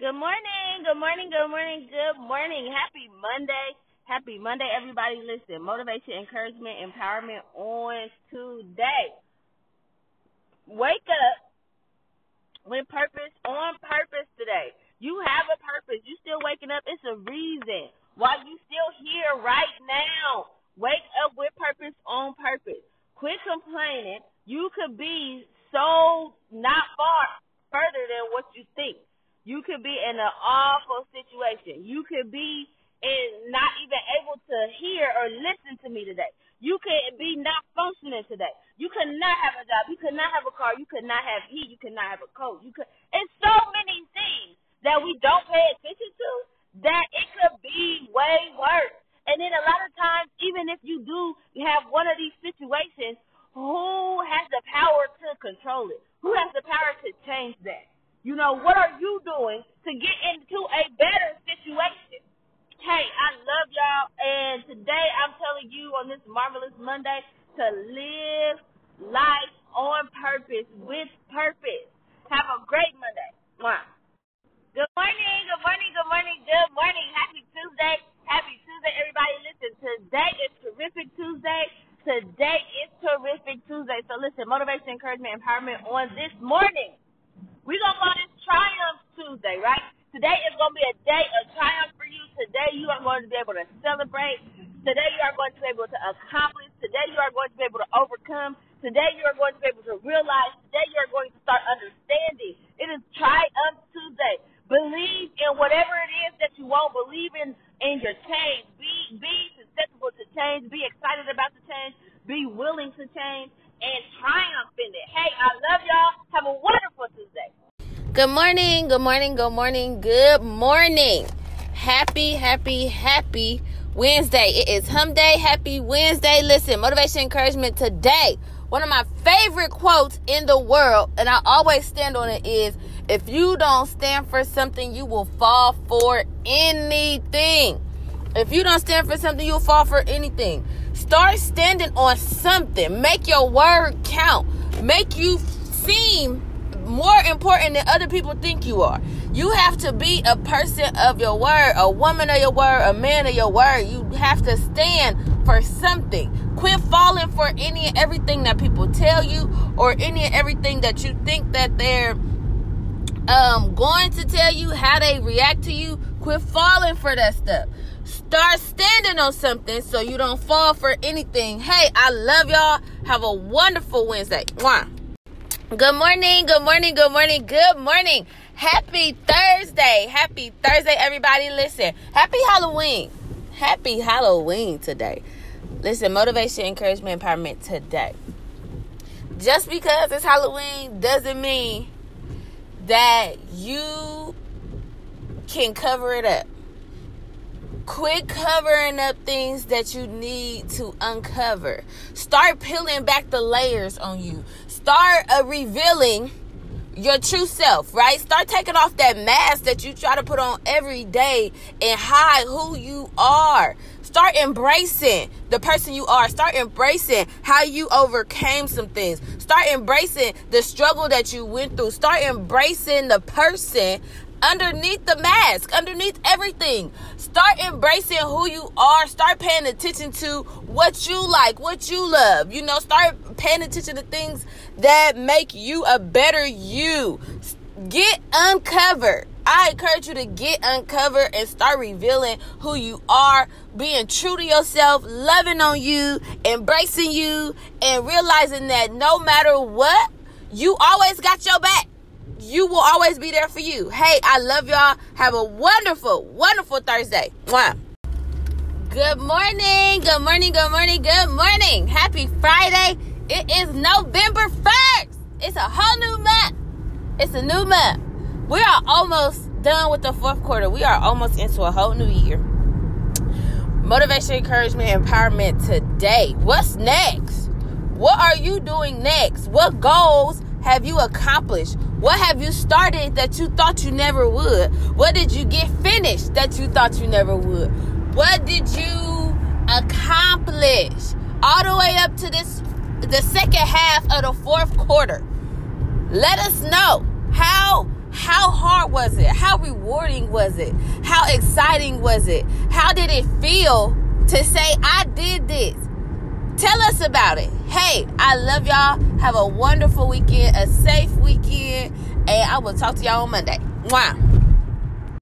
Good morning, good morning, good morning, good morning. Happy Monday. Happy Monday, everybody. Listen, motivation, encouragement, empowerment on today. Wake up with purpose, on purpose today. You have a purpose. You still waking up. It's a reason why you still here right now. Wake up with purpose, on purpose. Quit complaining. You could be so not far further than what you think. You could be in an awful situation. You could be in not even able to hear or listen to me today. You could be not functioning today. You could not have a job. You could not have a car. You could not have heat. You could not have a coat. You could. It's so many things that we don't pay attention to that it could be way worse. And then a lot of times, even if you do have one of these situations, who has the power to control it? Who has the power to change that? You know, what are you doing to get into a better situation? Hey, I love y'all, and today I'm telling you on this marvelous Monday to live life on purpose, with purpose. Have a great Monday. Mwah. Good morning, good morning, good morning, good morning. Happy Tuesday. Happy Tuesday, everybody. Listen, today is terrific Tuesday. Today is terrific Tuesday. So listen, motivation, encouragement, empowerment on this morning. We're to go this Triumph Tuesday, right? Today is going to be a day of triumph for you. Today you are going to be able to celebrate. Today you are going to be able to accomplish. Today you are going to be able to overcome. Today you are going to be able to realize. Today you are going to start understanding. It is Triumph Tuesday. Believe in whatever it is that you want. Believe in, in your change. Be be susceptible to change. Be excited about the change. Be willing to change and triumph in it. Hey, I love y'all. Have a wonderful Tuesday. Good morning, good morning, good morning, good morning. Happy, happy, happy Wednesday. It is Hum Day. Happy Wednesday. Listen, motivation, encouragement today. One of my favorite quotes in the world, and I always stand on it, is if you don't stand for something, you will fall for anything. If you don't stand for something, you'll fall for anything. Start standing on something. Make your word count. Make you seem more important than other people think you are. You have to be a person of your word, a woman of your word, a man of your word. You have to stand for something. Quit falling for any and everything that people tell you or any and everything that you think that they're um, going to tell you how they react to you. Quit falling for that stuff. Start standing on something so you don't fall for anything. Hey, I love y'all. Have a wonderful Wednesday. Mwah. Good morning, good morning, good morning, good morning. Happy Thursday. Happy Thursday, everybody. Listen, happy Halloween. Happy Halloween today. Listen, motivation, encouragement, empowerment today. Just because it's Halloween doesn't mean that you can cover it up. Quit covering up things that you need to uncover. Start peeling back the layers on you. Start uh, revealing your true self, right? Start taking off that mask that you try to put on every day and hide who you are. Start embracing the person you are. Start embracing how you overcame some things. Start embracing the struggle that you went through. Start embracing the person underneath the mask, underneath everything. Start embracing who you are. Start paying attention to what you like, what you love. You know, start paying attention to things that make you a better you. Get uncovered. I encourage you to get uncovered and start revealing who you are, being true to yourself, loving on you, embracing you, and realizing that no matter what, you always got your back you will always be there for you. Hey, I love y'all. Have a wonderful, wonderful Thursday. Mwah. Good morning, good morning, good morning, good morning. Happy Friday. It is November 1st. It's a whole new month. It's a new month. We are almost done with the fourth quarter. We are almost into a whole new year. Motivation, encouragement, empowerment today. What's next? What are you doing next? What goals have you accomplished? What have you started that you thought you never would? What did you get finished that you thought you never would? What did you accomplish all the way up to this the second half of the fourth quarter? Let us know how How hard was it? How rewarding was it? How exciting was it? How did it feel to say, I did this? Us about it. Hey, I love y'all. Have a wonderful weekend, a safe weekend, and I will talk to y'all on Monday. Wow.